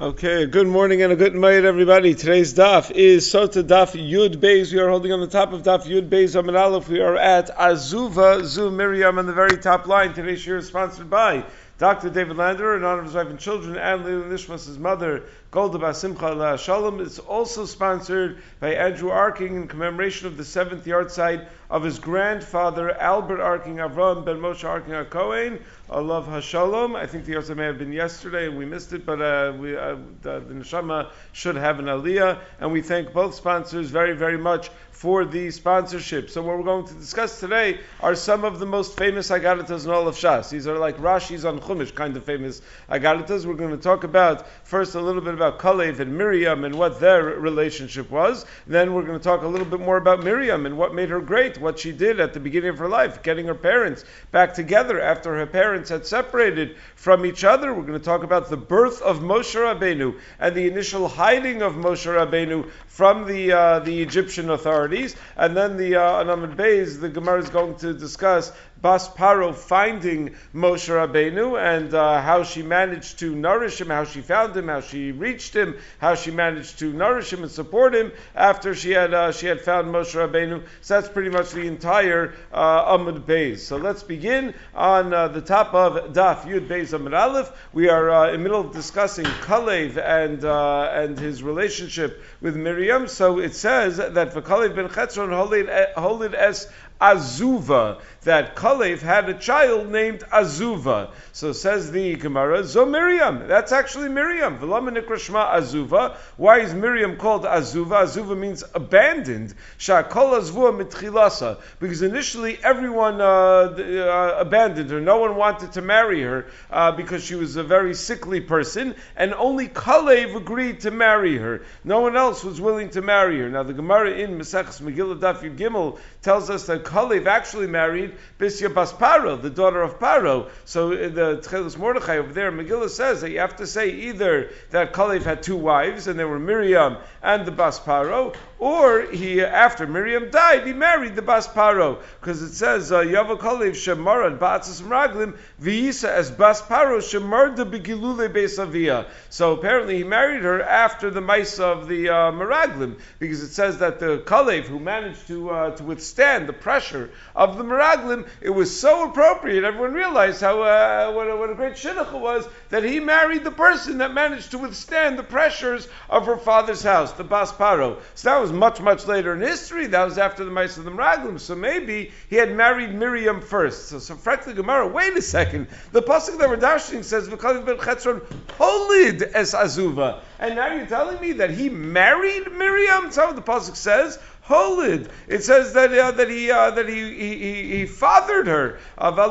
Okay, good morning and a good night, everybody. Today's daf is Sotah Daf Yud Beis. We are holding on the top of Daf Yud Beis Amud Aleph. We are at Azuva Zu Miriam on the very top line. Today's year is sponsored by Dr. David Lander in honor of his wife and children and Leila Nishmas, his mother, Golda Basimcha Shalom. It's also sponsored by Andrew Arking in commemoration of the seventh yard yahrzeit of his grandfather, Albert Arking Avram Ben Moshe Arking HaKohen, Allah Hashalom. I think the yahrzeit may have been yesterday and we missed it, but uh, we, uh, the, the Neshama should have an aliyah. And we thank both sponsors very, very much for the sponsorship. So what we're going to discuss today are some of the most famous agadatas in all of Shas. These are like Rashi's on Chumash kind of famous agadatas. We're going to talk about first a little bit about Kalev and Miriam and what their relationship was. Then we're going to talk a little bit more about Miriam and what made her great, what she did at the beginning of her life, getting her parents back together after her parents had separated from each other. We're going to talk about the birth of Moshe Rabbeinu and the initial hiding of Moshe Rabbeinu from the uh, the Egyptian authorities, and then the uh, Anamid Beis, the Gemara is going to discuss Bas Paro finding Moshe Rabbeinu and uh, how she managed to nourish him, how she found him, how she reached him, how she managed to nourish him and support him after she had uh, she had found Moshe Rabbeinu. So that's pretty much the entire uh, Amud Beis. So let's begin on uh, the top of Daf Yud Beis Amud Aleph. We are uh, in the middle of discussing Kalev and uh, and his relationship with Miriam. So it says that Kalev ben Chetzron holid es Azuva, that Kalev had a child named Azuva. So says the Gemara, Zo Miriam. That's actually Miriam. Shma Azuva. Why is Miriam called Azuva? Azuva means abandoned. Shakol Azvua mitchilasa. Because initially everyone uh, uh, abandoned her. No one wanted to marry her uh, because she was a very sickly person, and only Kalev agreed to marry her. No one else was willing to marry her. Now the Gemara in Maseches Megillah Daf Gimel tells us that Kalev actually married Bisya Bas Paro, the daughter of Paro. So uh, the Tchelis Mordechai over there, Megillah says that you have to say either that Kalev had two wives, and they were Miriam and the Bas Paro, or he, after Miriam died, he married the Bas Paro, because it says, uh, Yava Kalev Shemarad Ba'atzis Raglim, V'yisa as Bas Paro Shemarda Begilule Beisavia. So apparently he married her after the mice of the uh, Meraglim, because it says that the Kalev, who managed to, uh, to withstand the pressure of the Meraglim, it was so appropriate. Everyone realized how uh, what, a, what a great shidduch was that he married the person that managed to withstand the pressures of her father's house, the Bas Paro. So that was much, much later in history. That was after the Mice of the Meraglim. So maybe he had married Miriam first. So, so frankly, Gemara, wait a second. The pasuk that we're dashing says, "V'kaliv ben Chetzron holid es azuva," and now you're telling me that he married Miriam. That's what the pasuk says. Holid. It says that uh, that he uh, that he, he, he fathered her. But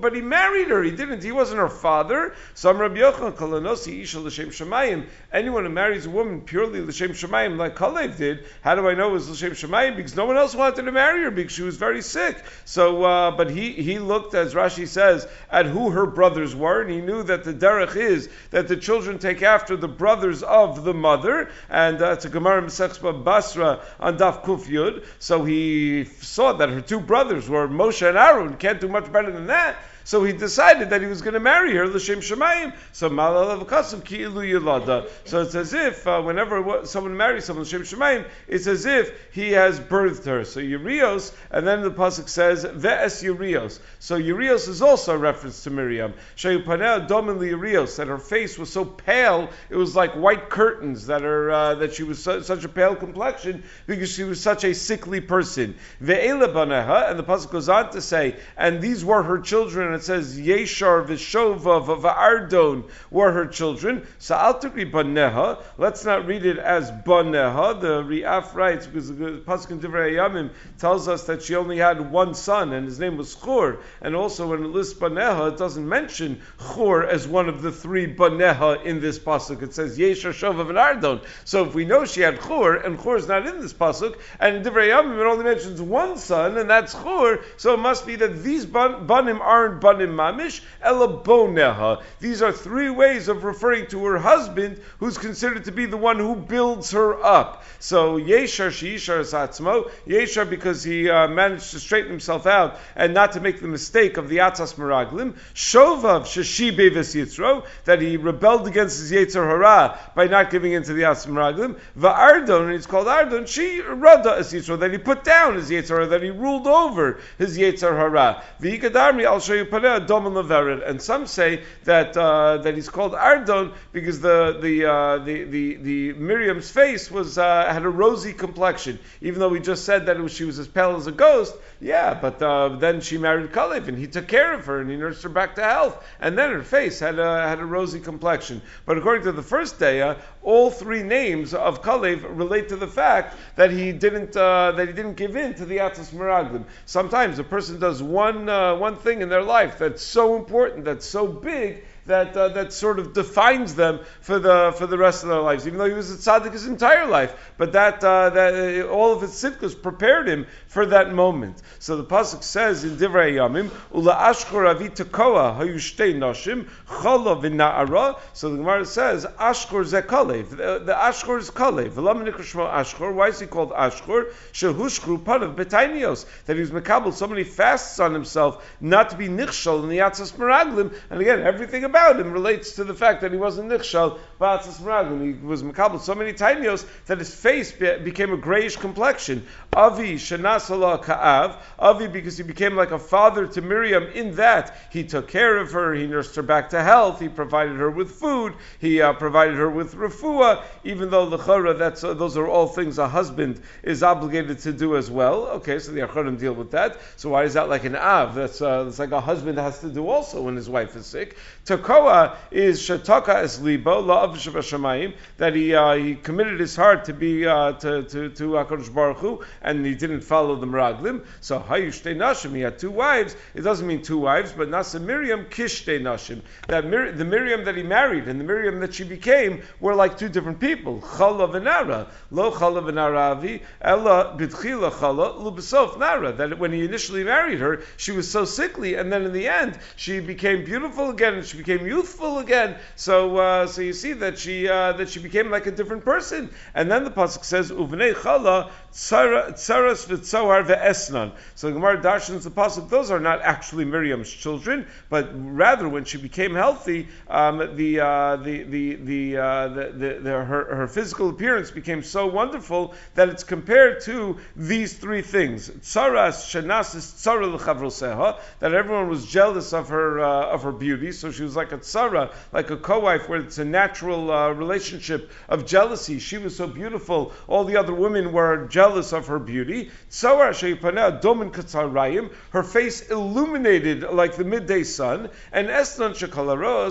but he married her. He didn't. He wasn't her father. Some Rabbi Yochanan Kalanosi Isha l'shem Shemayim. Anyone who marries a woman purely l'shem Shemayim, like Kalev did, how do I know it was l'shem Shemayim? Because no one else wanted to marry her because she was very sick. So, uh, but he he looked, as Rashi says, at who her brothers were, and he knew that the derech is that the children take after the brothers of the mother, and uh, a Gemara Basra on Daf. So he saw that her two brothers were Moshe and Aaron. Can't do much better than that. So he decided that he was going to marry her l'shem shemayim. So malalav kasam ki'ilu yilada. So it's as if uh, whenever someone marries someone l'shem shemayim, it's as if he has birthed her. So Urios, and then the pasuk says ve'es Urios. So Urios is also a reference to Miriam. Shayupanel domin Urios that her face was so pale, it was like white curtains that are uh, that she was such a pale complexion because she was such a sickly person. Ve'elabanaha, and the pasuk goes on to say, and these were her children it says Yeshar Vishova Va'ardon were her children. So Al Baneha. Let's not read it as Baneha. The Riaf writes because the Pasuk in Divrei Yamim tells us that she only had one son and his name was Chur. And also when it lists Baneha, it doesn't mention Chur as one of the three Baneha in this pasuk. It says Yeshar Shova Va'ardon. So if we know she had Chur and Chur is not in this pasuk, and in Divrei Yamim it only mentions one son and that's Chur, so it must be that these banim aren't banim mamish elaboneha. These are three ways of referring to her husband, who's considered to be the one who builds her up. So yeshar sheishar satzmo yeshar because he uh, managed to straighten himself out and not to make the mistake of the atzas meraglim. Shovav sheshibe v'sitzro that he rebelled against his yetzer hara by not giving in to the atzas meraglim. Va'ardon and he's called Ardon. She rada as yitro that he put down his yetzer that he ruled over his yetzer hara. V'ikadarmi al levered. And some say that uh, that he's called Ardon because the the uh, the, the the Miriam's face was uh, had a rosy complexion, even though we just said that was, she was as pale as a ghost. Yeah, but uh, then she married Kalev, and he took care of her, and he nursed her back to health, and then her face had a, had a rosy complexion. But according to the first day, all three names of Kalev relate to the fact that he didn't uh, that he didn't give in to the Atzas Meraglim. Sometimes a person does one uh, one thing in their life that's so important, that's so big that uh, that sort of defines them for the for the rest of their lives. Even though he was a tzaddik his entire life, but that uh, that uh, all of his sitkas prepared him for that moment. So the pasuk says in Divrei Yamim, "Ula ashkor avi tekoa hayushtei nashim chala v'na'ara." So the Gemara says, "Ashkor ze kalev." The, the ashkor is kalev. Ashkor. Why is he called ashkor? Shehushkru of betainios. That he was mekabel so many fasts on himself not to be nichshal in the yatzas meraglim. And again, everything about about him relates to the fact that he wasn't nichshal ba'atzis meraglim. He was makabel so many tinios that his face be, became a grayish complexion. Avi shenasala ka'av. Avi because he became like a father to Miriam in that he took care of her, he nursed her back to health, he provided her with food, he uh, provided her with refuah, even though the that's, uh, those are all things a husband is obligated to do as well. Okay, so the acharim deal with that. So why is that like an av? That's, uh, that's like a husband has to do also when his wife is sick. Tekoa is shataka es libo la'av shamayim that he uh, he committed his heart to be uh, to to to Hakadosh Baruch Hu, and he didn't follow the meraglim. So hayushte nashim he had two wives. It doesn't mean two wives, but nasa Miriam kishte nashim. That Mir- the Miriam that he married and the Miriam that she became were like two different people. Chala v'nara lo chala v'nara avi ella b'tchila chala lubesof nara. That when he initially married her, she was so sickly, and then in the end she became beautiful again, and she became youthful again. So, uh, so you see that she uh, that she became like a different person. And then the pasuk says, "Uvnei chala tsaras v'tzohar ve'esnan." So the Gemara darshans the pasuk; those are not actually Miriam's children, but rather when she became healthy, um, the, uh, the, the, the, uh, the, the, the, her, her physical appearance became so wonderful that it's compared to these three things: tsaras shenasis l'chavroseha, that everyone was jealous of her uh, of her beauty, so she was like a tzara, like a co-wife, where it's a natural uh, relationship of jealousy. She was so beautiful; all the other women were jealous of her beauty. Katzarayim, her face illuminated like the midday sun, and esnan shekalara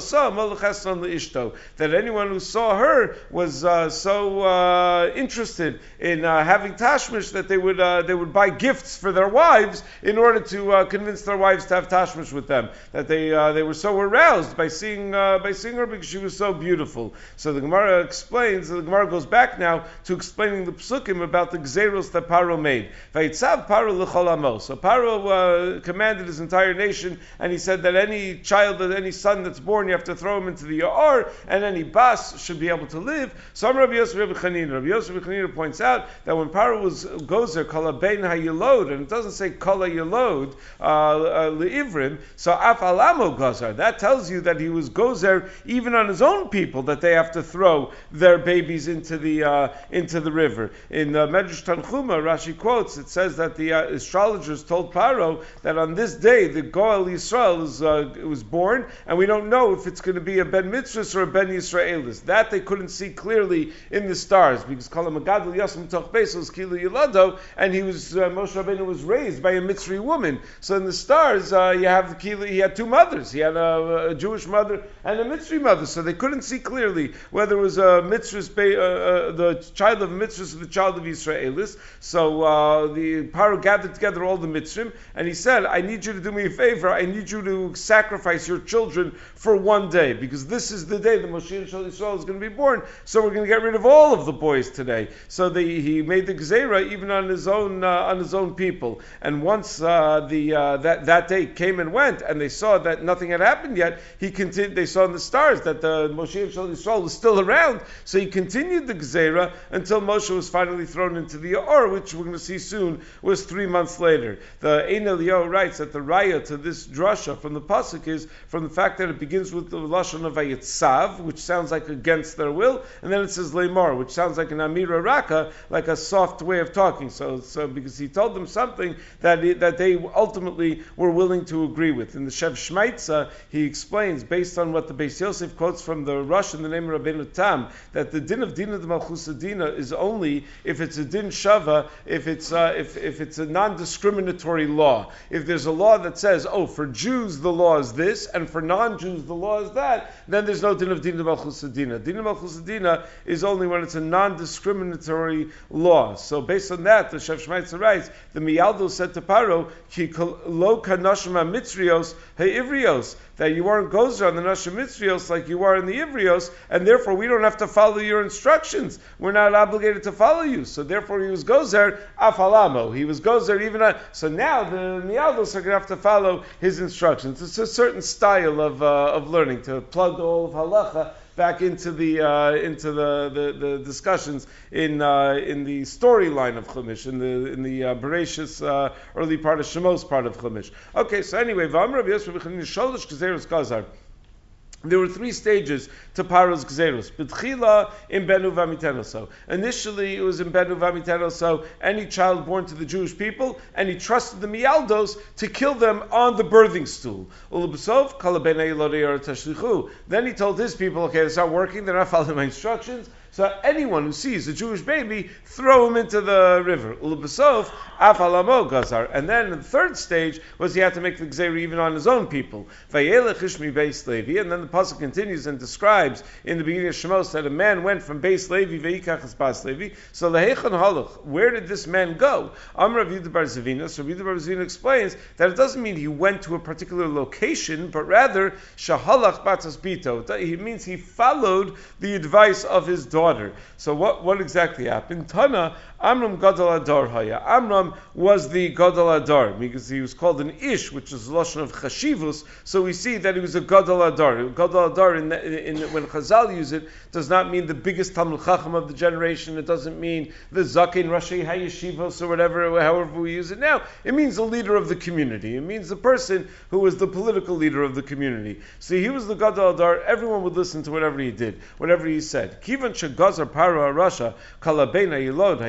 that anyone who saw her was uh, so uh, interested in uh, having tashmish that they would uh, they would buy gifts for their wives in order to uh, convince their wives to have tashmish with them. That they they were so aroused by seeing by seeing her because she was so beautiful. So the Gemara explains. The Gemara goes back now to explaining the psukim about the gzeros that Paro made. Paro l'cholamos. So Paro commanded his entire nation, and he said that any child, that any son that's born, you have to throw him into the Ya'ar, and any bas should be able to live. Some Rabbi Yosef Rabbi Chanina. Rabbi Yosef Rabbi Chanina points out that when Paro was goes there, kala bein hayilod, and it doesn't say kala yilod uh, uh, leivrim, so af alamo gozar. That tells you that he was gozer even on his own people that they have to throw their babies into the uh, into the river. In uh, Medrash Tanchuma, Rashi quotes it says that the uh, astrologers told Paro that on this day the Goel Yisrael is, uh, was born, and we don't know if it's going to be a Ben Mitzvah or a Ben Yisraelis. That they couldn't see clearly in the stars because Kalam Magadol Yasam Toch Besos Kilo Yilado, and he was uh, Moshe Rabbeinu was raised by a Mitzri woman. So in the stars, uh, you have the. He had two mothers. He had a, a Jewish Jewish mother and a Mitzri mother, so they couldn't see clearly whether it was a Mitzris, uh, uh, the child of Mitzris or the child of Israelis. So uh, the Paro gathered together all the Mitzrim, and he said, I need you to do me a favor. I need you to sacrifice your children for one day, because this is the day the Moshe Shal Yisrael is going to be born, so we're going to get rid of all of the boys today. So he made the Gzera even on his own, uh, on his own people. And once uh, the, uh, that, that day came and went, and they saw that nothing had happened yet, he continued, they saw in the stars that the Moshe Shal Yisrael was still around, so he continued the Gzera until Moshe was finally thrown into the Or, which we're going to see soon, was three months later. The Ein Eliyahu writes that the raya to this drasha from the pasuk is from the fact that it begins with the lashon of Ayitzav, which sounds like against their will, and then it says Lemar, which sounds like an Amira Raka, like a soft way of talking. So, so because he told them something that that they ultimately were willing to agree with. In the Shev Shmaitza, he explains based on what the Beis Yosef quotes from the Rosh in the name of Rabbeinu Tam that the din of din of the Malchus Dina is only if it's a din shava, if it's uh, if if it's a non-discriminatory law. If there's a law that says, oh, for Jews the law is this, and for non-Jews the law is that, then there's no din of din of Malchus Dina. Din of Malchus Dina is only when it's a non-discriminatory law. So based on that, the Shev Shmaitzer writes, the Miyaldo said to Paro, lo kanashma mitzrios he'ivrios that you aren't gozer on the Nashim Mitzrios like you are in the Ivrios, and therefore we don't have to follow your instructions. We're not obligated to follow you. So therefore he was gozer afalamo. He was gozer even on. So now the Mialdos are going to have to follow his instructions. It's a certain style of, uh, of learning to plug all of halacha back into the uh, into the, the, the, discussions in uh, in the storyline of Chumash, in the in the uh, Bereshis uh, early part of Shemos part of Chumash. Okay, so anyway, Yosef Sholosh Gezeros Gazar. There were three stages to Paro's Gzerus. B'tchila in Benu Vamitenoso. Initially, it was in Benu Vamitenoso, any child born to the Jewish people, and he trusted the Mialdos to kill them on the birthing stool. Then he told his people, okay, it's not working, they're not following my instructions, so anyone who sees a Jewish baby, throw him into the river. And then the third stage was he had to make the gzeir even on his own people. Beis Levi. And then the pasuk continues and describes in the beginning of Shemos that a man went from Beis Levi veikach bas Levi. So where did this man go? Amr Rav Zavina. So Rav Zavina explains that it doesn't mean he went to a particular location, but rather shahalach batas bito. It means he followed the advice of his daughter daughter. So what, what exactly happened? Tana, Amram Gadol Hador Haya. Amram was the Gadol Hador, because he was called an Ish, which is Lashon of Chashivus, so we see that he was a Gadol Hador. Gadol Hador, in, in, in, when Chazal use it, does not mean the biggest Talmud Chacham of the generation, it doesn't mean the Zakin Rashi Hayeshivos or whatever, however we use it now. It means the leader of the community. It means the person who was the political leader of the community. So he was the Gadol Hador, everyone would listen to whatever he did, whatever he said. Kivan Shagazar Para Rasha, Kalabena Yilod,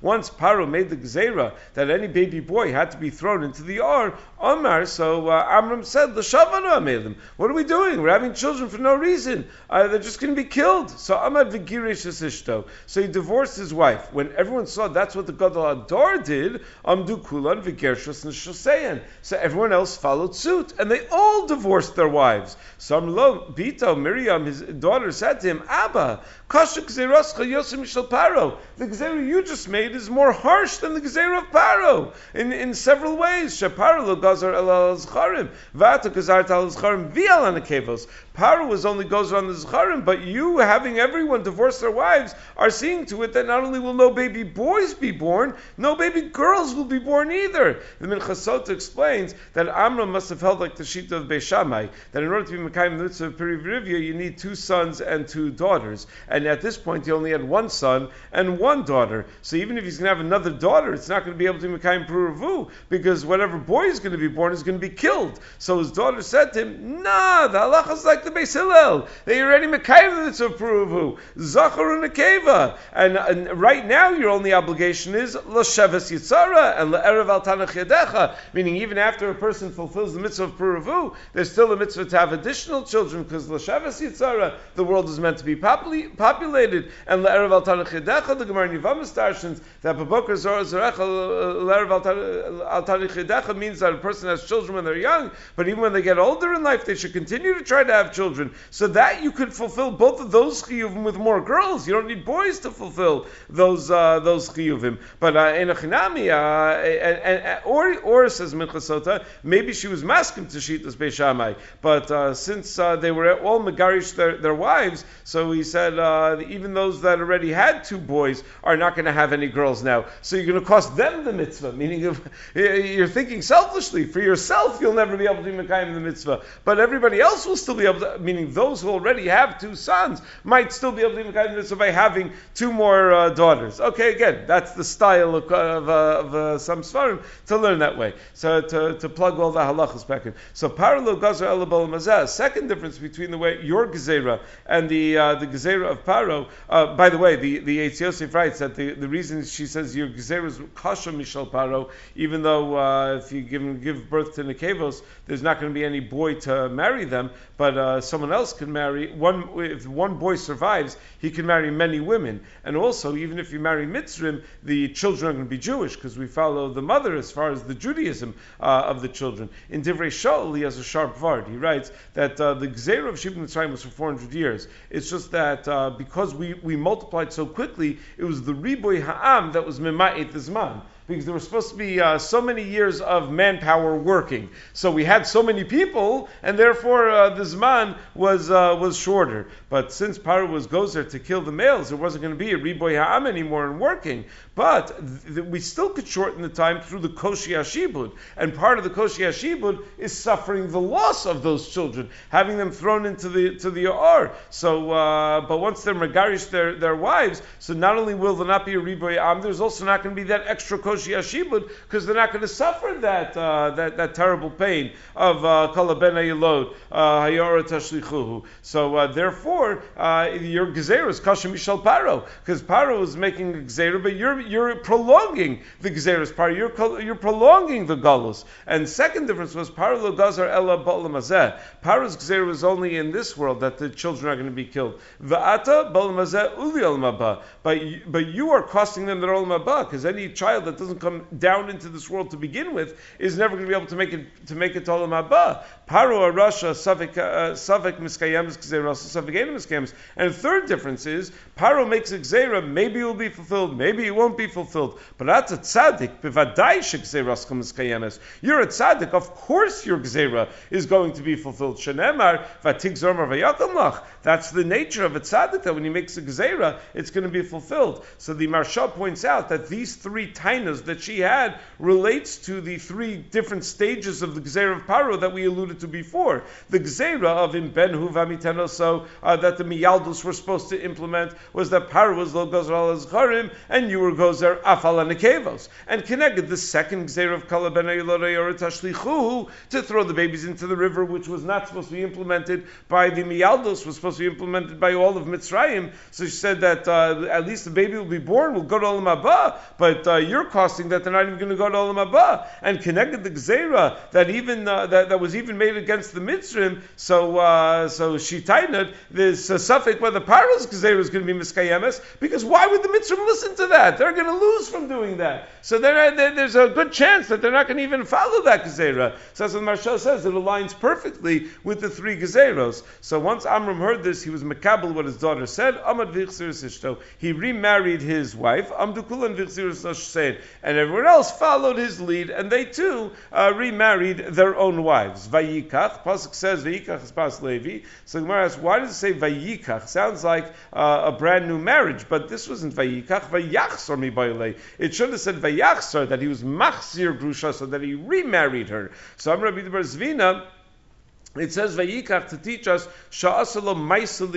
once Paro made the gzera that any baby boy had to be thrown into the Or, Omar, so uh, Amram said, L'shavanu amelim. What are we doing? We're having children for no reason. Uh, they're just going to be killed. So Amar v'girish ishto. So he divorced his wife. When everyone saw that's what the Gadol Hador did, Amdu kulan v'gershus and So everyone else followed suit, and they all divorced their wives. So Amlo, Bito, Miriam, his daughter, said to him, Abba, Kashuk Zerascha Yosim Shal Paro. The Gezerah you just made is more harsh than the Gezerah of Paro in, in several ways. Shaparo lo gazar el al zcharim. Vata gazar al zcharim vial anakevos. Paro was only goes on the zcharim, but you having everyone divorce their wives are seeing to it that not only will no baby boys be born, no baby girls will be born either. The Minchas Sotah explains that Amram must have held like the Shita of Beis Shammai, that in order to be Mekayim Mitzvah Perivrivya, you need two sons and two daughters. And at this point, he only had one son and one daughter. So even if he's going to have another daughter, it's not going to be able to Mekayim Puravu, because whatever boy is going to be born is going to be killed. So his daughter said to him, Nah, the halacha is like the Beis Hillel. They already Mekayim the Mitzvah Puravu. Zachar and Akeva. And, and right now, your only obligation is L'Sheves Yitzara and L'Erev Al Tanach meaning even after a person fulfills the Mitzvah of Puravu, there's still a mitzvah to have additional children, because L'Sheves Yitzara, the world is meant to be populi- populated. And le'erev al tarichidecha, the Gemara Nivamas darshans that babokar zor zorecha le'erev al tarichidecha means that a person has children when they're young, but even when they get older in life, they should continue to try to have children. So that you could fulfill both of those chiyuvim with more girls. You don't need boys to fulfill those uh, those chiyuvim. But uh, in a uh, and, or or says Minchas Sotah, maybe she was masking to Shitas Beis Shammai, but uh, since uh, they were all megarish their, their wives, so he said uh, even those that already had two boys are not going to have any girls now. So you're going to cost them the mitzvah, meaning if, you're thinking selfishly for yourself, you'll never be able to be mekayim the mitzvah, but everybody else will still be able to. Meaning those who already have two sons might still be able to be mekayim the mitzvah by having two more uh, daughters. Okay, again, that's the style of, of, uh, of uh, some svarim to learn that way. So to, to plug all the halachas back in. So parallel gazer elabol mazeh. Second difference between the way your gezerah and the uh, the gezerah of paro. Uh, by the way, the the Eitz Yosef writes that the, the reason she says your gezerah is kasha mishal paro, even though uh, if you give give birth to nekevos, there's not going to be any boy to marry them, but uh, someone else can marry one. If one boy survives, he can marry many women, and also even if you marry mitzrim, the children are going to be Jewish because we follow the mother as far as the Judaism uh, of the children. In Divrei Shaul, he has a sharp vard. He writes that uh, the Gzeir of Shibud Mitzrayim was for 400 years. It's just that uh, because we, we multiplied so quickly, it was the Riboy Ha'am that was Mema'et Zman because there were supposed to be uh, so many years of manpower working. So we had so many people, and therefore uh, the Zman was, uh, was shorter. But since Paro was gozer to kill the males, there wasn't going to be a Riboy Ha'am anymore in working. But th- we still could shorten the time through the Koshi Ashibud. And part of the Koshi Ashibud is suffering the loss of those children, having them thrown into the to the Or. So, uh, but once they're Megarish their, their wives, so not only will there not be a Riboy there's also not going to be that extra Koshi Because they're not going to suffer that, uh, that, that terrible pain of uh, Yilod, Hayora Tashlichuhu. So, uh, therefore, uh, your Gezer is Kashim Mishal Paro because Paro is making a but you're you're prolonging the Gezeres part. You're, you're prolonging the Galus. And second difference was Paro Gazar Ella Balamazeh. Paro's Gezer was only in this world that the children are going to be killed. Va'ata Balamazeh Uli Maba. But but you are costing them their Maba because any child that doesn't come down into this world to begin with is never going to be able to make it to make it to Olam Haba. Paro Rasha Savik uh, Savik Miskayemis Miskayemis. And the third difference is Paro makes a Gzera. Maybe it will be fulfilled. Maybe it won't be fulfilled. But that's a tzaddik. Bivadai shekzeras kayemes. You're a tzaddik. Of course, your gzera is going to be fulfilled. Shenemar vatig zormar vayakamlach. That's the nature of a tzaddik. That when he makes a gzera, it's going to be fulfilled. So the Maharsha points out that these three tainas that she had relates to the three different stages of the gzera of paro that we alluded to before. The gzera of in ben so uh, that the miyaldus were supposed to implement was that paro was lo gozral as and you were go gozer afal nekevos, and connected the second gzer of kala ben to throw the babies into the river, which was not supposed to be implemented by the mialdos, was supposed to be implemented by all of Mitzrayim. So she said that uh, at least the baby will be born, will go to Olam Haba, but uh, you're that they're not even going to go to Olam Haba, and connected the gzera that even uh, that, that was even made against the Mitzrim. So uh, so she tightened this uh, suffix whether Paro's gzera is going to be miskayemes, because why would the Mitzrim listen to that? They're going to lose from doing that. So there, there's a good chance that they're not going to even follow that gezerah. So as the Maharsha says, it aligns perfectly with the three gezeros. So once Amram heard this, he was makabel what his daughter said. Amad. He remarried his wife. Amdukulan said, and everyone else followed his lead, and they too uh, remarried their own wives. Vayikach. Pasuk says Vayikach is pas Levi. So Gemara asks, why does it say Vayikach? Sounds like uh, a brand new marriage, but this wasn't Vayikach. Vayachsor mi it should have said Vayachsar, that he was Machzir Grusha, so that he remarried her. So I'm Rabbi Zvina. It says Vayikach to teach us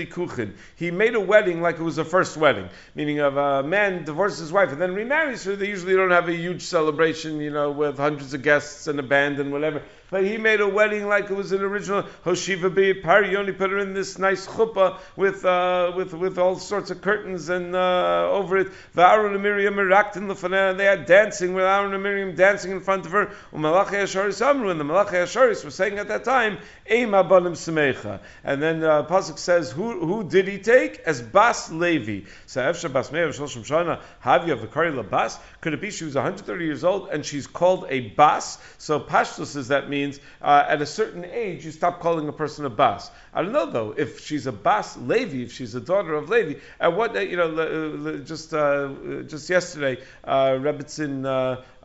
Kuchin. He made a wedding like it was a first wedding, meaning of a man divorces his wife and then remarries her. They usually don't have a huge celebration, you know, with hundreds of guests and a band and whatever. But he made a wedding like it was an original Hoshiva B'Yipar. You only put her in this nice chuppah with, uh, with, with all sorts of curtains and uh, over it. Aaron and Miriam eraktin and they had dancing with Aaron and Miriam dancing in front of her. And the Malachei Asharis were saying at that time, Eima Banim Semecha. And then uh, Pasuk says, who, who did he take? As Bas Levi. So Efsha Bas Meir Shloshim Shana, Havya Vikari Labas. Could it be she was 130 years old and she's called a Bas? So Pashtus says that means uh, at a certain age you stop calling a person a Bas. I don't know though if she's a Bas Levi, if she's a daughter of Levi. At what you know, just uh, just yesterday, uh, Rebbitzin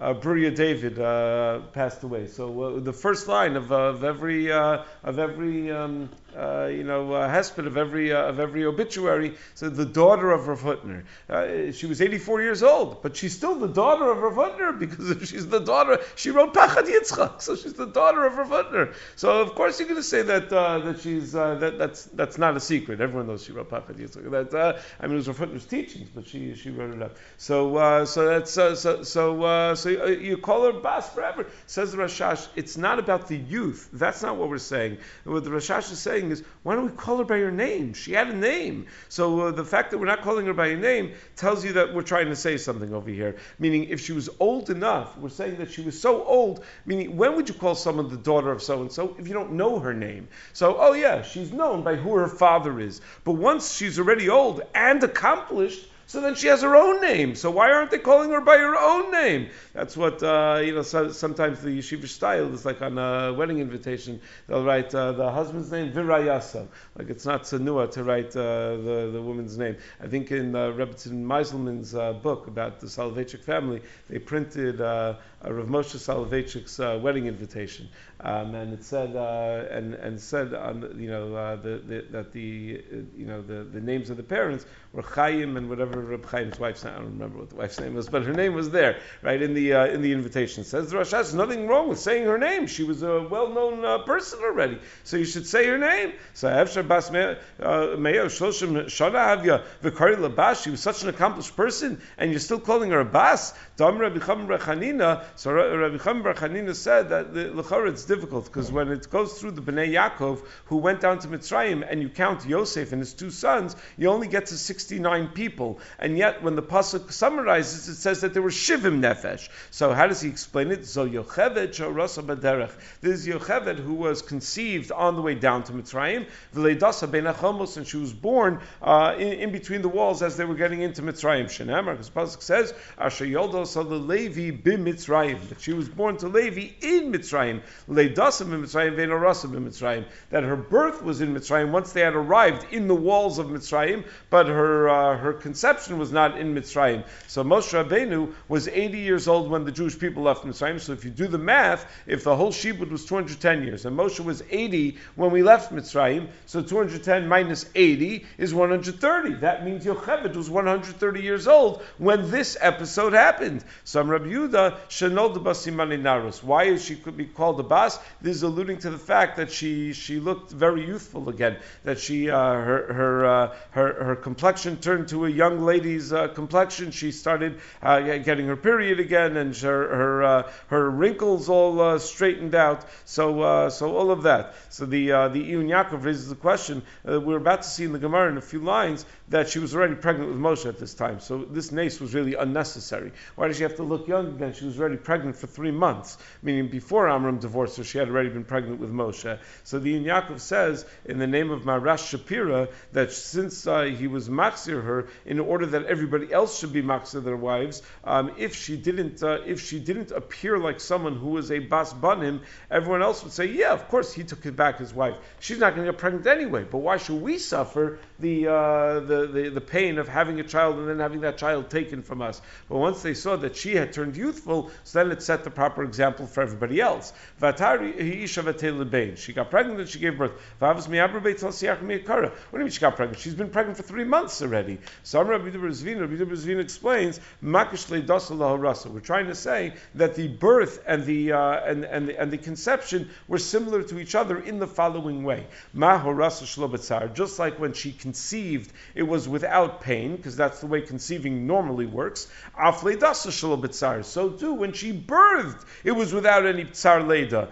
uh, uh, Bruria David uh, passed away. So uh, the first line of, of every uh, of every um, uh, you know uh, hesped of every uh, of every obituary said the daughter of Rav Hutner. Uh, she was 84 years old, but she's still the daughter of Rav Hutner because she's the daughter, she wrote Pachad Yitzchak, so she's the daughter of Rav Hutner. So of course you're going to say that uh, that she's uh, that that's that's not a secret. Everyone knows she wrote Pachad Yitzchak. That uh, I mean it was Rav Hutner's teachings, but she she wrote it up. So uh, so that's uh, so so uh, so you, you call her Bas forever. Says the Rashash, it's not about the youth. That's not what we're saying. What the Rashash is saying is, why don't we call her by her name? She had a name. So uh, the fact that we're not calling her by her name tells you that we're trying to say something over here. Meaning, if she was old enough, we're saying that she was so old. Meaning, when would you call someone the daughter of so and so if you don't know her name? So, oh yeah, she's known by who her father is. But once she's already old and accomplished, so then she has her own name. So why aren't they calling her by her own name? That's what uh, you know. So, sometimes the yeshiva style is like on a wedding invitation. They'll write uh, the husband's name Virayasa. Like it's not sanua to write uh, the the woman's name. I think in uh, Rebbetzin Meiselman's uh, book about the Soloveitchik family, they printed uh, Rav Moshe Soloveitchik's uh, wedding invitation, um, and it said uh, and and said on you know uh, the, the, that the you know the, the names of the parents were Chaim and whatever Reb Chaim's wife's name. I don't remember what the wife's name was, but her name was there, right in the uh, in the invitation. It says the Rosh Hashanah, nothing wrong with saying her name. She was a well-known uh, person already, so you should say her name. So Efshar Bas Meir Shloshim Shana Havya Vikari Labash. She was such an accomplished person, and you're still calling her a Bas. Dam Rabbi Cham Rechanina. So Rabbi Cham Rechanina said that the Lechara it's difficult because when it goes through the Bnei Yaakov who went down to Mitzrayim, and you count Yosef and his two sons, you only get to 69 people. And yet, when the pasuk summarizes, it says that there were shivim nefesh. So how does he explain it? So Yocheved Shorosa Baderech. This is Yocheved who was conceived on the way down to Mitzrayim. V'leidasa ben and she was born uh, in, in, between the walls as they were getting into Mitzrayim. Shenamar, because pasuk says Asher Yoldos Levi bim Mitzrayim that she was born to Levi in Mitzrayim. Leidasim in Mitzrayim, Ve'norasim in Mitzrayim. That her birth was in Mitzrayim once they had arrived in the walls of Mitzrayim, but her uh, her conception was not in Mitzrayim. So Moshe Rabbeinu was 80 years old when the Jewish people left Mitzrayim. So if you do the math, if the whole Shibud was 210 years, and Moshe was 80 when we left Mitzrayim, so 210 minus 80 is 130. That means Yocheved was 130 years old when this episode happened. So Rabbi Yehuda Basimani Narus. Why is she could be called a bas? This is alluding to the fact that she she looked very youthful again. That she uh, her her, uh, her her complexion turned to a young lady's uh, complexion. She started uh, getting her period again, and her her uh, her wrinkles all uh, straightened out. So so all of that. So the the Iyun Yaakov raises the question we're about to see in the Gemara in a few lines that she was already pregnant with Moshe at this time. So this nace was really unnecessary. Why did she have to look young again? She was already pregnant for three months, meaning before Amram divorced her, she had already been pregnant with Moshe. So the Yaakov says in the name of Marash Shapira that since uh, he was maxir her in order that everybody else should be maxir their wives, um, if she didn't uh, if she didn't appear like someone who was a bas banim, everyone else would say, yeah, of course he took back his wife. She's not going to get pregnant anyway. But why should we suffer the, uh, the, the the pain of having a child and then having that child taken from us? But once they saw that she had turned youthful, so then it set the proper example for everybody else. She got pregnant and she gave birth. What do you mean she got pregnant? She's been pregnant for three months already. So Rabbi Zvina explains, We're trying to say that the birth and the, uh, and, and, the, and the conception were similar to each other in the following way. Just like when she conceived, it was without pain, because that's the way conceiving normally works. So too, when she birthed, it was without any tsar leda.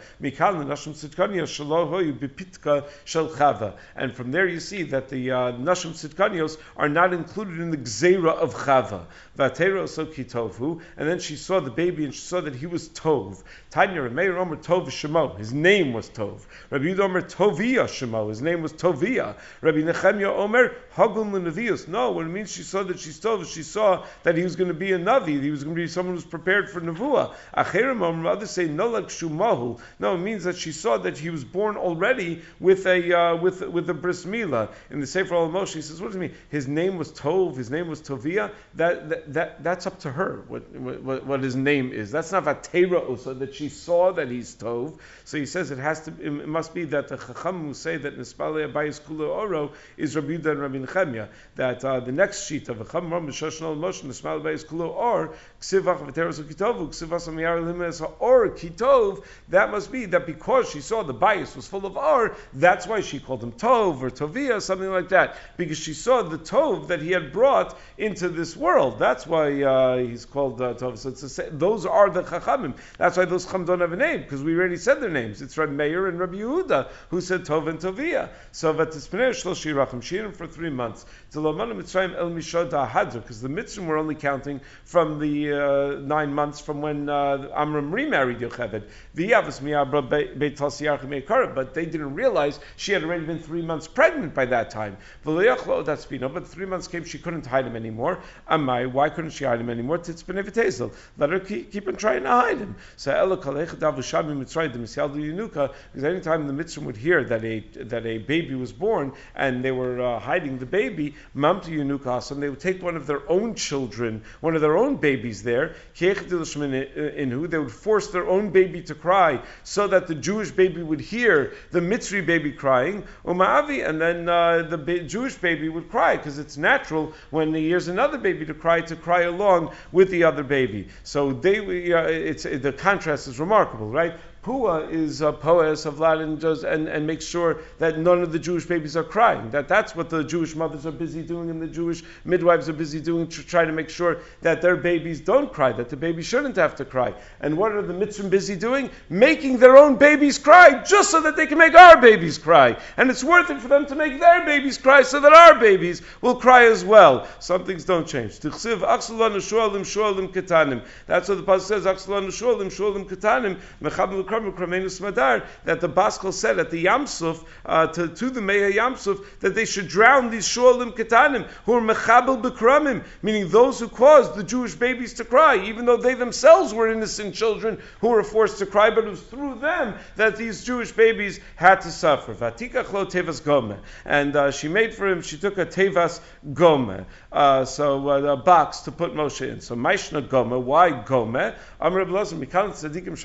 And from there you see that the uh, Nashim Tzidkanios are not included in the Gzeira of Chava. Kitovhu. And then she saw the baby and she saw that he was Tov. Tanya Tov Shemo. His name was Tov. Rabbi Omer Tovia Shemo. His name was Tovia. Rabbi Nechemia Omer Lenavius. No, what it means she saw that she's Tov, she saw that he was going to be a Navi. He was going to be someone who's prepared for Nevuah. Acherim Omer, others say Nolak Shumahu. No, it means that she saw that he was born already with a uh, with with a bris milah. In the Sefer Al Moshe, he says, "What does it mean? His name was Tov. His name was Tovia. That that, that that's up to her. What, what, what his name is. That's not Vatera also that she saw that he's Tov. So he says it has to. It must be that the Chacham who say that Nispale Abayis Kula Oro is Rabbi Yudah and Rabbi Nechemia. That uh, the next sheet of Chacham Ram Shoshan Al Moshe Nispale Abayis Kula Or Ksivach Vateros Kitovu Ksivas Amiyar Limes Or Kitov. That must be that because she saw the bias was full of Or, that's why she called him Tov or Tovia, something like that, because she saw the Tov that he had brought into this world. That's why uh, he's called uh, Tov. So a, those are the Chachamim. That's why those Chacham don't have a name because we already said their names. It's Rabbi Meir and Rabbi Yehuda who said Tov and Tovia. So for three months. Because the Mitzrayim were only counting from the uh, nine months from when uh, Amram remarried Yocheved. But they didn't realize she had already been three months pregnant by that time. But three months came, she couldn't hide him anymore. Amai, why couldn't she hide him anymore? Let her keep, keep on trying to hide him. So because anytime the Mitzrayim would hear that a that a baby was born and they were uh, hiding the baby, and they would take one of their own children, one of their own babies there, Inhu, they would force their own baby to cry so that the Jewish baby would hear the Mitzri baby crying, Umaavi, and then uh, the ba- Jewish baby would cry because it's natural when he hears another baby to cry to cry along with the other baby. So they, uh, it's the contrast is remarkable, right? Pua is a poes of and, does, and, and makes sure that none of the Jewish babies are crying. That that's what the Jewish mothers are busy doing and the Jewish midwives are busy doing to try to make sure that their babies don't cry, that the baby shouldn't have to cry. And what are the mitzvahs busy doing? Making their own babies cry just so that they can make our babies cry. And it's worth it for them to make their babies cry so that our babies will cry as well. Some things don't change. That's what the Pasuk says, that the Baskel said at the Yamsuf uh, to, to the Meya Yamsuf that they should drown these Shualim Ketanim who are Mechabel Bekramim, meaning those who caused the Jewish babies to cry, even though they themselves were innocent children who were forced to cry, but it was through them that these Jewish babies had to suffer. Vatika Chlo Tevas Gome. And uh, she made for him, she took a Tevas Gome, uh, so uh, a box to put Moshe in. So Maishna Gome, why Gome? Amr Mikal Tzadikim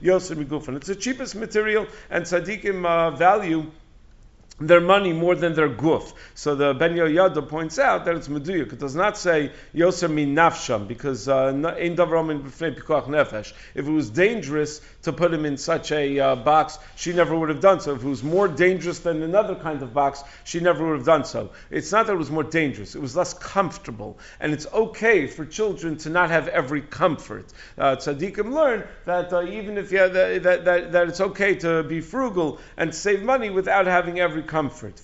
Yosef Migufan. It's the cheapest material, and tzaddikim uh, value their money more than their guf. So the Ben Yehoyada points out that it's meduyuk. It does not say yoser min nafsham because uh, ein davrom nefesh. If it was dangerous to put him in such a uh, box, she never would have done so. If it was more dangerous than another kind of box, she never would have done so. It's not that it was more dangerous; it was less comfortable, and it's okay for children to not have every comfort. Uh, tzaddikim learn that uh, even if you have, that, that, that it's okay to be frugal and save money without having every comfort.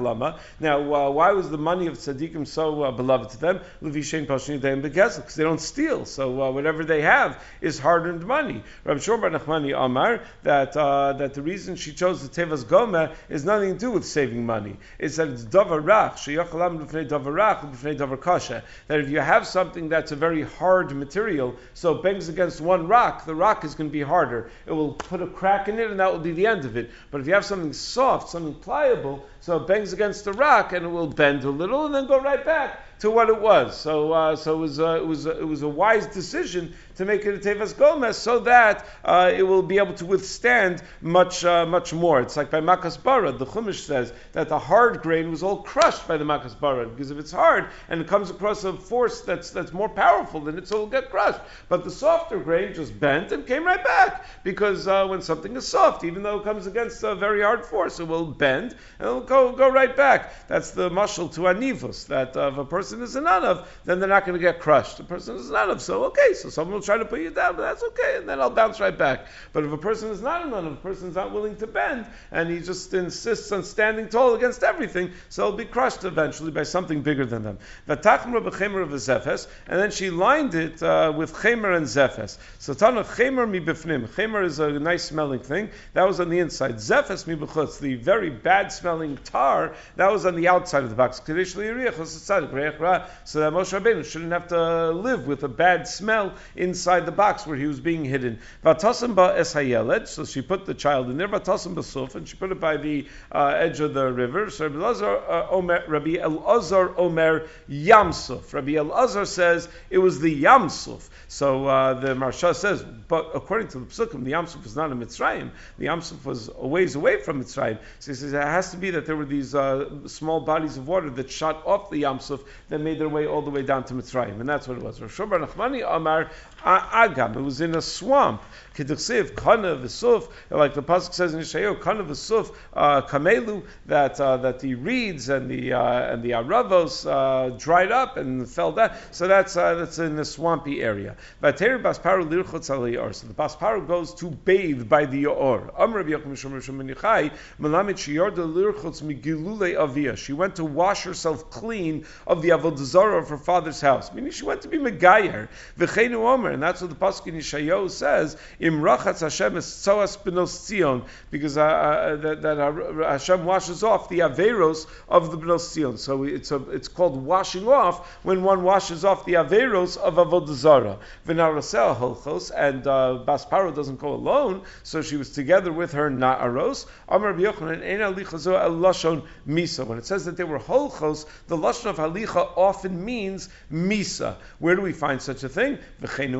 Lama. Now, uh, why was the money of tzaddikim so uh, beloved to them? Because they don't steal. So uh, whatever they have is hard-earned money. Rabbi Shomar Nachmani Amar that uh, that the reason she chose the tevas goma is nothing to do with saving money. It's that it's davarach sheyachalam b'fnei davarach b'fnei davar kasha. That if you have something that's a very hard material, so it bangs against one rock, the rock is going to be harder. It will put a crack in it, and that will be the end of it. But if you have something soft, something pliable, so it bangs against the rock and it will bend a little and then go right back to what it was. So, uh, so it was, uh, it was, uh, it was a wise decision to make it a tevas gomez so that uh, it will be able to withstand much, uh, much more. It's like by makas bara. The Chumash says that the hard grain was all crushed by the makas bara because if it's hard and it comes across a force that's that's more powerful than it, so it'll get crushed. But the softer grain just bent and came right back because uh, when something is soft, even though it comes against a very hard force, it will bend and it'll go go right back. That's the mushal to anivus that uh, if a person is a nanav, then they're not going to get crushed. The person is a nanav, so okay, so someone try to put you down, but that's okay, and then I'll bounce right back. But if a person is not a nanav, a person is not willing to bend, and he just insists on standing tall against everything, so he'll be crushed eventually by something bigger than them. And then she lined it uh, with chemer and zephes. So Tana chemer mi bifnim. Chemer is a nice smelling thing. That was on the inside. Zephes mi b'chutz. The very bad smelling tar, that was on the outside of the box. So that Moshe Rabbeinu shouldn't have to live with a bad smell inside the box where he was being hidden. So she put the child in there. basuf, and she put it by the uh, edge of the river. So Rabbi Elazar, uh, Omer, Rabbi Elazar Omer Yamsuf. Rabbi Elazar says it was the Yamsuf. So uh, the Maharsha says, but according to the Psukim, the Yamsuf was not in Mitzrayim. The Yamsuf was a ways away from Mitzrayim. So he says it has to be that there were these uh, small bodies of water that shot off the Yamsuf that made their way all the way down to Mitzrayim, and that's what it was. Rosh Nachmani Amar Agam. It was in a swamp. Kedichsiv, Kana V'suf, like the pasuk says in Yeshayahu, Kana V'suf, uh, Kamelu, that uh, that the reeds and the uh, and the aravos uh, dried up and fell down. So that's uh, that's in the swampy area. Vater Bas Paro Lirchutz Al So the Bas Paro goes to bathe by the Yor. Amr Rabbi Yochim Mishum Mishum Menichai, Melamit Shiyorda Lirchutz Migilule Avia. She went to wash herself clean of the avodah of her father's house. Meaning she went to be Megayer. V'cheinu Omer, and that's what the pasuk in Yeshayahu says. Imrachatz Hashem is tzoas benos Tzion, because uh, uh, that, that Hashem washes off the averos of the benos Tzion. So it's a, it's called washing off when one washes off the averos of avodah zara. V'narasel holchos, and uh, Bas Paro doesn't go alone, so she was together with her na'aros. Amar Yochanan el lashon misa. When it says that they were holchos, the lashon of halicha often means misa. Where do we find such a thing?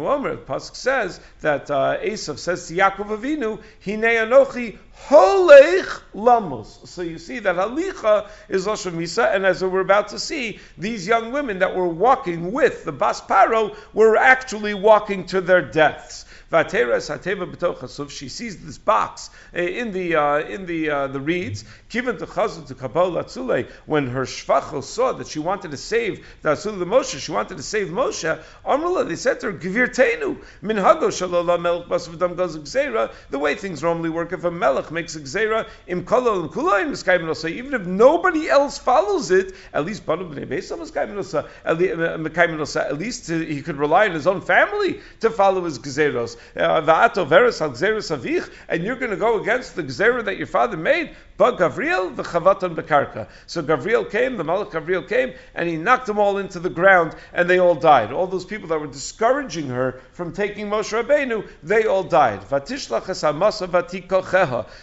Omer. The pasuk says that uh, says to Yaakov Avinu, "Hine anochi holech lamos." So you see that halicha is lashon misa, and as we're about to see, these young women that were walking with the bas paro were actually walking to their deaths. She sees this box eh, in the uh, in the uh, the reeds. Given to Chazul to Kabbalah when her shvachos saw that she wanted to save the Atzule the Moshe, she wanted to save Moshe. Amrullah, they said to her, "Gvirteinu minhago shalala melech basv'dam gaz The way things normally work, if a melech makes a im kolol im kulayim even if nobody else follows it, at least banu b'nei beisam at least he could rely on his own family to follow his and you're going to go against the gzera that your father made. But Gavriel the Chavatan Bekarka. So Gavriel came, the Malach Gavriel came, and he knocked them all into the ground, and they all died. All those people that were discouraging her from taking Moshe Rabbeinu, they all died.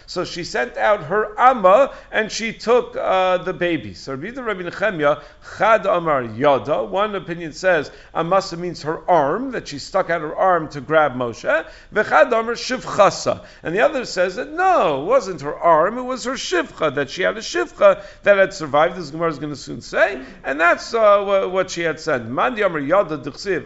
So she sent out her Amma, and she took uh, the baby. So Rabbi Nechemya, Chad Amar Yada. One opinion says Amasa means her arm, that she stuck out her arm to grab Moshe. Shivchasa. And the other says that no, it wasn't her arm, it was her shivcha, that she had a shivcha that had survived, as Gemara is going to soon say, and that's uh, what she had said. Mandi Amar Yada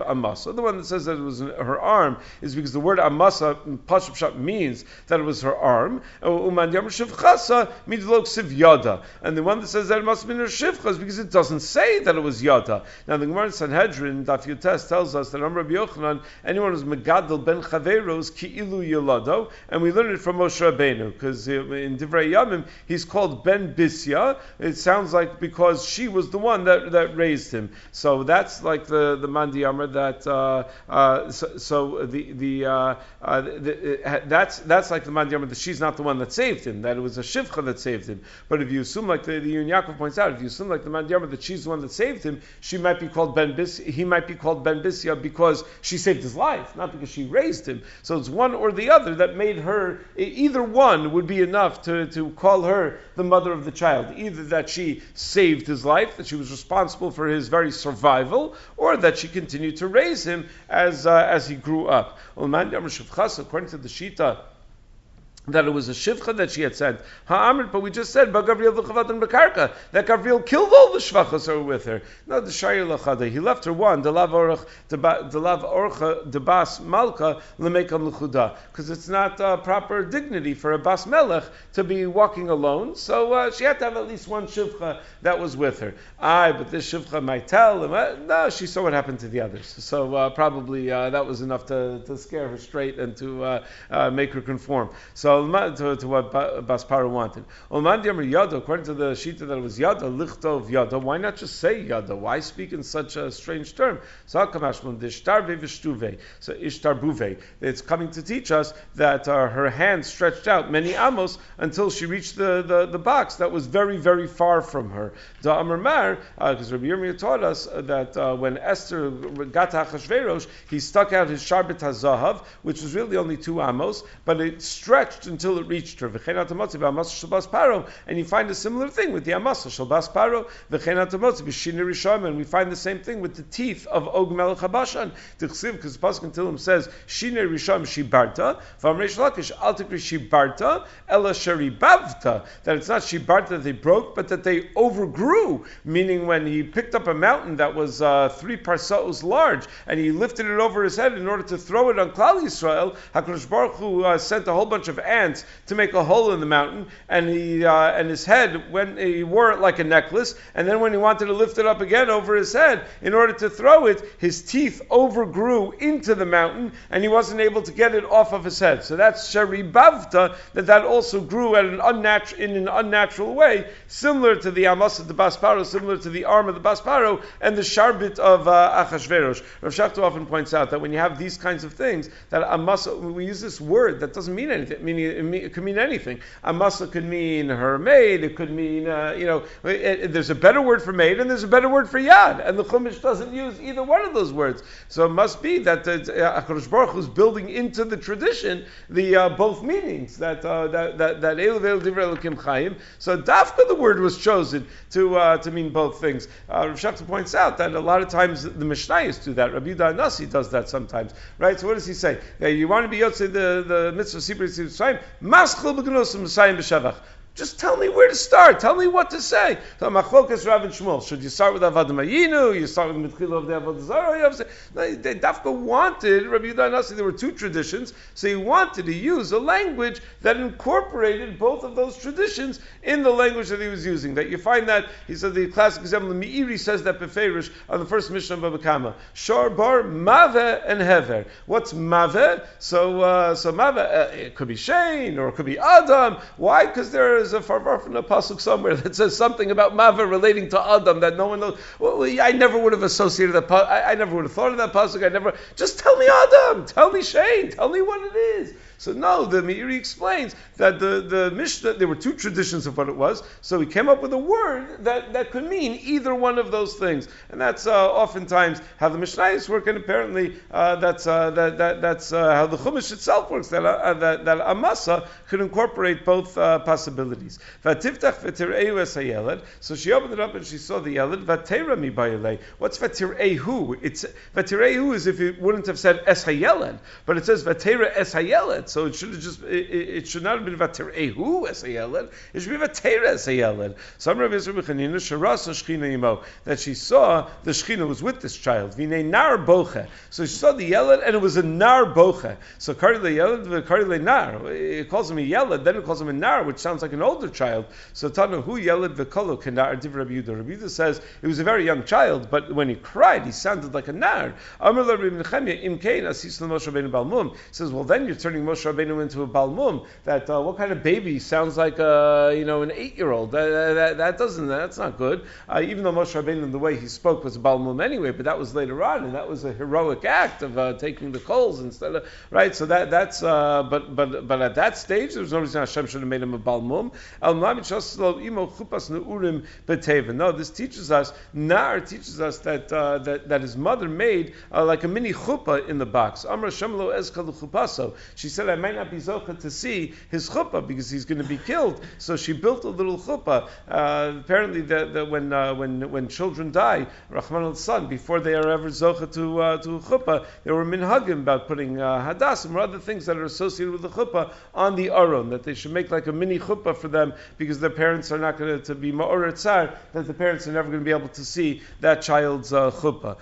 Amasa. The one that says that it was her arm is because the word Amasa, Pashup means that it was her arm. Umandi Amar Shivchasa means Siv Yada. And the one that says that it must have been her shivcha is because it doesn't say that it was Yada. Now the Gemara in Sanhedrin, Daf Yutes, tells us that Amr Rabbi Yochanan, anyone who's Megadol ben Chaveros, Ki'ilu Yolado, and we learn it from Moshe Rabbeinu, because in Divrei Yamim, he's called Ben Bisya. It sounds like because she was the one that, that raised him. So that's like the the Mandiyamar that uh, uh, so, so, the the, uh, uh the, that's that's like the Mandiyamar that she's not the one that saved him. That it was a shivcha that saved him. But if you assume like the, the Yaakov points out, if you assume like the Mandiyamar that she's the one that saved him, she might be called Ben Bis. He might be called Ben Bisya because she saved his life, not because she raised him. So it's one or the other that made her. Either one would be enough to to call her the mother of the child. Either that she saved his life, that she was responsible for his very survival, or that she continued to raise him as, uh, as he grew up. According to the Shita, that it was a shivcha that she had sent. Ha'amrit, but we just said, v'chavad bekarka, that Gabriel killed all the shvachas who were with her. No, the shayir lachada, he left her one, the lav the lav orcha, the bas malka, lemekam l'chuda, because it's not uh, proper dignity for a bas melech to be walking alone, so uh, she had to have at least one shivcha that was with her. Aye, but this shivcha might tell, him. no, she saw what happened to the others, so uh, probably uh, that was enough to, to scare her straight and to uh, uh, make her conform. So to, to what Bas Paro wanted. According to the Shita that it was Yada, Lichtov Yada, why not just say Yada? Why speak in such a strange term? So It's coming to teach us that uh, her hand stretched out many amos until she reached the, the, the box that was very, very far from her. Mar, because uh, Rabbi Yirmiyah taught us that uh, when Esther got to Achashverosh, he stuck out his Sharbet HaZahav, which was really only two amos, but it stretched until it reached her. And you find a similar thing with the Amasa Shalbas Paro, and we find the same thing with the teeth of Og Melech Habashan. Because Pasuk Tilim says, Shine Risham Shibarta, Vamresh Lakish, Altikri Shibarta, Ella Sharibavta, that it's not Shibarta that they broke, but that they overgrew, meaning when he picked up a mountain that was uh, three parsaos large, and he lifted it over his head in order to throw it on Klal Yisrael, HaKadosh Baruch Hu uh, sent a whole bunch of ants to make a hole in the mountain, and he uh, and his head when he wore it like a necklace, and then when he wanted to lift it up again over his head in order to throw it, his teeth overgrew into the mountain, and he wasn't able to get it off of his head. So that's sharibavta that that also grew at an unnatural in an unnatural way, similar to the amas of the bas paro, similar to the arm of the bas paro, and the sharbit of uh, Achashverosh. Rav Shachtu often points out that when you have these kinds of things, that amas we use this word that doesn't mean anything meaning it could mean anything. A Amasa could mean her maid. It could mean uh, you know. It, it, there's a better word for maid and there's a better word for yad, and the Chumash doesn't use either one of those words. So it must be that uh, Hakadosh Baruch Hu is building into the tradition the uh, both meanings that uh, that that that Divrei Chaim. So Dafka the word was chosen to uh, to mean both things. Uh, Rav points out that a lot of times the Mishnayos do that. Rabbi Nasi does that sometimes, right? So what does he say? Yeah, you want to be Yotze the the mitzvah Sibri מס חל בקינוס מי סייב Just tell me where to start. Tell me what to say. So Machlokas Rav and Shmuel. Should you start with Avad Mayinu? You start with Mitchil of the Avad no, they Dafka wanted, Rabbi Yudah Nasi, there were two traditions, so he wanted to use a language that incorporated both of those traditions in the language that he was using. That you find that, he said the classic example, the Meiri says that Beferish on the first mission of Baba Kama. Bar, Mave, and Hever. What's Mave? So, uh, so Mave, uh, it could be Shane, or it could be Adam. Why? Because there is a farvar a pasuk somewhere that says something about Mava relating to Adam that no one knows. Well, I never would have associated that. I, I never would have thought of that pasuk. I never. Just tell me Adam. Tell me Shane. Tell me what it is. So no, the Meiri explains that the, the Mishnah, there were two traditions of what it was, so he came up with a word that, that could mean either one of those things. And that's uh, oftentimes how the Mishnayos work, and apparently uh, that's, uh, that, that, that's uh, how the Chumash itself works, that, uh, that, that Amasa could incorporate both uh, possibilities. So she opened it up and she saw the mi What's Vatirehu? It's Vatirehu is if it wouldn't have said Es but it says Vatera Es so it should just it, it, should not have been vaterehu as a yeled. It should be vater as a yeled. Some Rabbi Yisrael Bechanina sharasa shchina yimo that she saw the shchina was with this child. Vine nar boche. So she saw the yeled and it was a nar boche. So kari le yeled kari le nar. It calls him a yeled, then it calls him a nar, which sounds like an older child. So Tana hu yeled v'kolo kenar div Rabbi Yehuda. Rabbi Yehuda says it was a very young child, but when he cried, he sounded like a nar. Amar Rabbi Nechemia im kein asis Moshe Rabbeinu Balmum. Says, well, then you're turning Moshe Rabbeinu into a balmum. That uh, what kind of baby sounds like uh, you know an eight year old? That, that, that, doesn't that's not good. Uh, even though Moshe Rabbeinu the way he spoke was a balmum anyway, but that was later on, and that was a heroic act of uh, taking the coals instead of right. So that that's uh, but but but at that stage there was no reason Hashem should have made him a balmum. No, this teaches us. Nar teaches us that uh, that that his mother made like a mini chuppah in the box. She said said, I might not be zocha to see his chuppah because he's going to be killed. So she built a little chuppah. Uh, apparently, that, that when uh, when when children die, Rahman al son, before they are ever zocha to uh, to chuppah, there were minhagim about putting uh, hadasim or other things that are associated with the chuppah on the aron. That they should make like a mini chuppah for them because their parents are not going to be ma'or tsar. That the parents are never going to be able to see that child's uh, chuppah.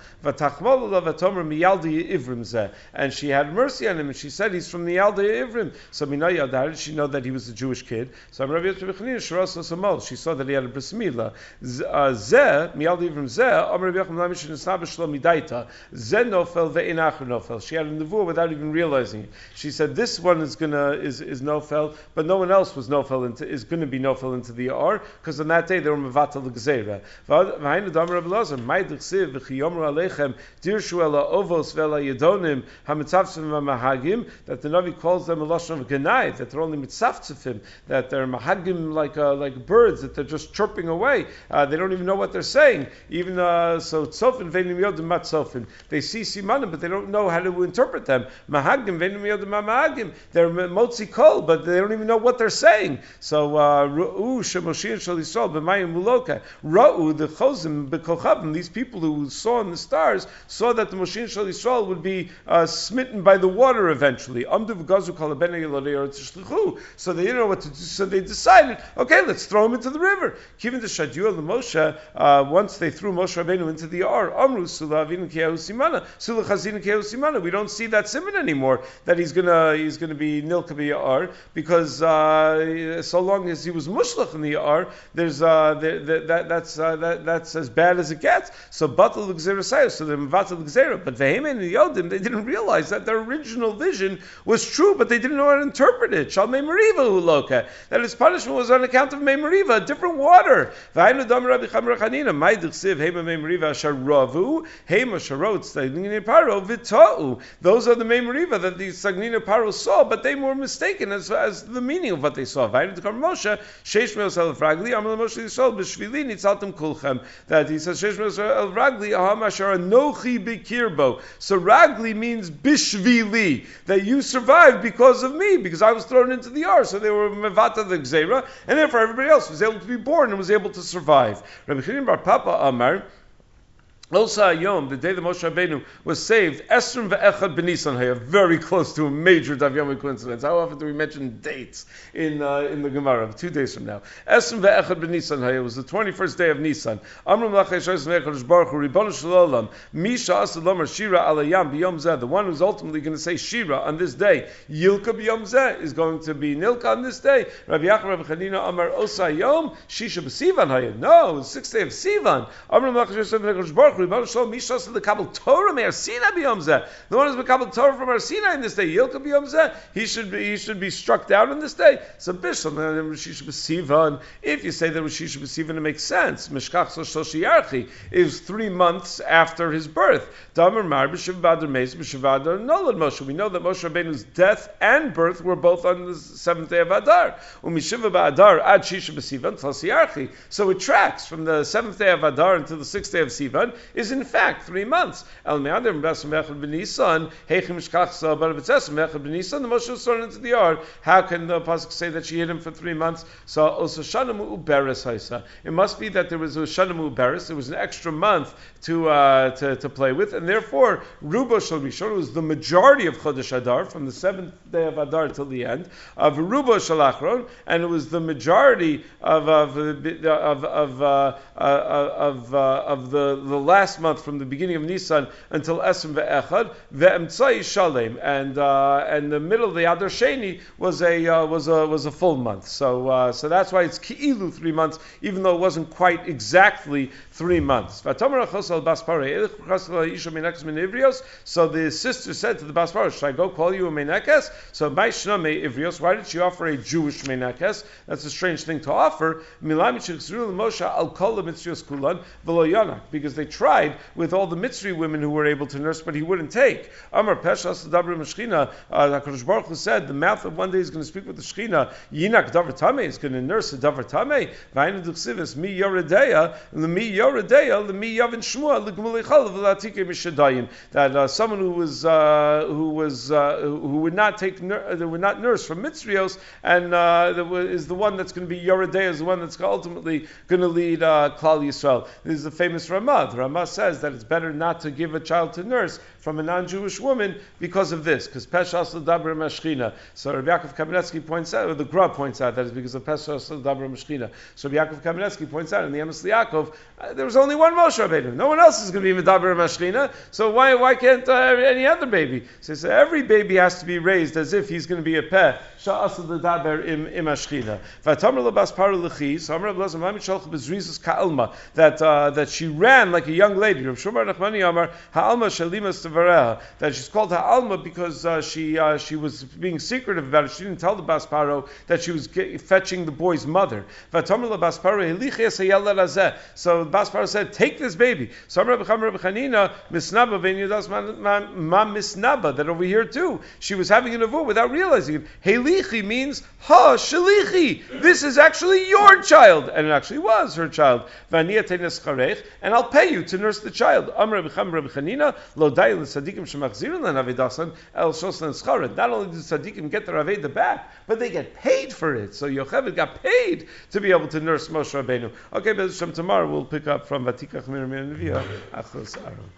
And she had mercy on him, and she said he's from the Ivrim. So Minaya, how did she know that he was a Jewish kid? So she saw that he had a bris milah. Uh, zeh, Miyaldei Ivrim zeh, Rabbi Yechon Lamish Nisnaba Shalom Midaita, zeh nofel ve'inachar nofel. She had a nevuah without even realizing it. She said this one is gonna is is nofel, but no one else was nofel into is going to be nofel into the ar because on that day they were mevatel l'gzeira. V'hainu damar Rabbi Lazar, ma'idich v'chiyomru aleichem dirshu ela ovos ve'ela yedonim hamitzavtzim v'mahagim that the Navi calls them a lashon of genai that they're only mitzavtzim that they're mahagim like uh, like birds that they're just chirping away. Uh, they don't even know what they're saying. Even uh, so, tzofin ve'nim yodim mat tzofin. They see simanim, but they don't know how to interpret them. Mahagim ve'nim yodim mahagim. They're motzi kol, but they don't even know what they're saying. So uh, ru'u shemoshin shal yisrael b'mayim muloka. Ra'u the chozim b'kochavim. These people who saw in the stars saw that the Moshin shal Yisrael would be uh, smitten by the water eventually. So they didn't know what to do. So they decided, okay, let's throw him into the river. Given the Shadur the Moshe, uh, once they threw Moshe Rabbeinu into the Ar, Amru Sulavin Simana, Simana. We don't see that simon anymore. That he's gonna he's gonna be Nilka Ar because uh, so long as he was Mushlach in the Ar, there's uh, there, that, that's uh, that, that's as bad as it gets. So Batal Gzerah so the Mvatal Gzerah, but Vehemen and Yodim, they didn't realize that their original vision was true, but they didn't know how to interpret it. Shal Meimariva Uloka, that his punishment was on account of Meimariva, different water. V'hainu Dam Rabbi Chamra Maidich Siv Hema Meimariva Sharavu, Hema Sharot Stagnina Paro Vita'u. Those are the Meimariva that the Stagnina Paro saw, but they were mistaken as, as the meaning of what they saw. V'hainu Dekar Moshe, Sheish Meos Fragli, Amal Moshe Yisrael, B'Shvili Nitzaltem Kulchem, that he says Sheish Meos Fragli, Aham Asher Anochi Bikirbo. So Ragli means Bishvili, that you survived because of me, because I was thrown into the Ar. So they were Mevata the Gzera, and therefore everybody else was able to be born and was able to survive. Rabbi Bar Papa Amar, Osa Yom, the day that Moshe Rabbeinu was saved, Esrim ve'echad b'Nisan Haya, very close to a major Daf Yomi coincidence. How often do we mention dates in uh, in the Gemara? Two days from now. Esrim ve'echad b'Nisan Haya was the 21st day of Nisan. Amram Baruch Misha Asad Lomer Shira Alayam b'Yom Zeh, the one who's ultimately going to say Shira on this day, Yilka b'Yom Zeh, is going to be Nilka on this day. Rabbi Yachar Rabbi Chanina Amar Osa Yom, Shisha b'Sivan Haya. No, sixth day of Sivan. Amram Baruch Rebbe Shalom Mishas the Kabul Torah Meir Sina biyomzeh. The one who's been Kabul Torah from Arsina in this day, Yilka biyomzeh. He should be he should be struck down in this day. So Bishlam Rishish B'Sivan. If you say that Rishish B'Sivan, it makes sense. Mishkach Shoshi is three months after his birth. Damar Mar B'Shiv Badar Meis B'Shiv Nolad Moshe. We know that Moshe Rabbeinu's death and birth were both on the seventh day of Adar. Umishiva Ba'Adar Ad Shisha B'Sivan Tlasi So it tracks from the seventh day of Adar until the sixth day of Sivan is in fact three months. El Me'adim B'Esem Echad B'Nisan, Heichim Shkach Bar B'Tzesem Echad B'Nisan, the Moshe was thrown into the yard. How can the Pasuk say that she hid him for three months? So also Shanamu Uberes Haisa. It must be that there was a Shanamu Uberes, there was an extra month to, uh, to, to play with, and therefore Rubo Shal Rishon was the majority of Chodesh Adar, from the seventh day of Adar till the end, of Rubo Shalachron, and it was the majority of, of, of, of, uh, uh, of, uh, of the, the last month from the beginning of Nisan until Esrim ve'echad ve'emtzai shalem, and uh, and the middle of the Adar Sheni was a uh, was a was a full month. So uh, so that's why it's ki'ilu three months, even though it wasn't quite exactly three months. So the sister said to the Bas Paro, "Should I go call you a menekes?" So by Shname Ivrios, why did she offer a Jewish menekes? That's a strange thing to offer. Because they tried with all the Mitzri women who were able to nurse, but he wouldn't take. Amar Peshas Dabra Meshchina, uh, HaKadosh Baruch Hu said, the mouth of one day is going to speak with the Shechina, Yinak Davar is going to nurse a Davar Tameh, Duchsivis, Mi Yoredeya, Mi Yoredeya, Mi Yavin Shmua, L'Gmulichal, V'Latike Mishadayim, that uh, someone who was, uh, who was, uh, who would not take, nur- would not nurse from Mitzrios, and uh, is the one that's going to be Yoredeya, is the one that's ultimately going to lead uh, Klal Yisrael. This is the famous Ramah. The Ramah says that it's better not to give a child to nurse from a non-Jewish woman because of this, because Peshas L'Dabra Mashchina. So Rabbi Yaakov Kamenetsky points out, or the Gra points out, that it's because of Peshas L'Dabra Mashchina. So Rabbi Yaakov Kamenetsky points out in the Emes Yaakov, uh, there was only one Moshe Rabbeinu. No one else is going to be Medaber Mashchina, so why, why can't uh, any other baby? So, every baby has to be raised as if he's going to be a peh. Sha'as L'Daber im, im Ashchina. That, uh, that she ran like a young lady. Rav Shumar Nachmani Ha'alma Shalimas Tavareha, that she's called Ha'alma because uh, she, uh, she was being secretive about it. She didn't tell the Bas Paro that she was fetching the boy's mother. So Bas Paro said, take this baby. So Misnaba, that over here too, she was having an avu without realizing it. Helichi means, Ha, Shalichi, this is actually your child. And it actually was her child. And I'll pay you to nurse the child. Not only did Sadikim get their Aveda back, but they get paid for it. So Yocheved got paid to be able to nurse Moshe Rabbeinu. Okay, but tomorrow we'll pick up from Vatikach Mir Mir Achos Aaron.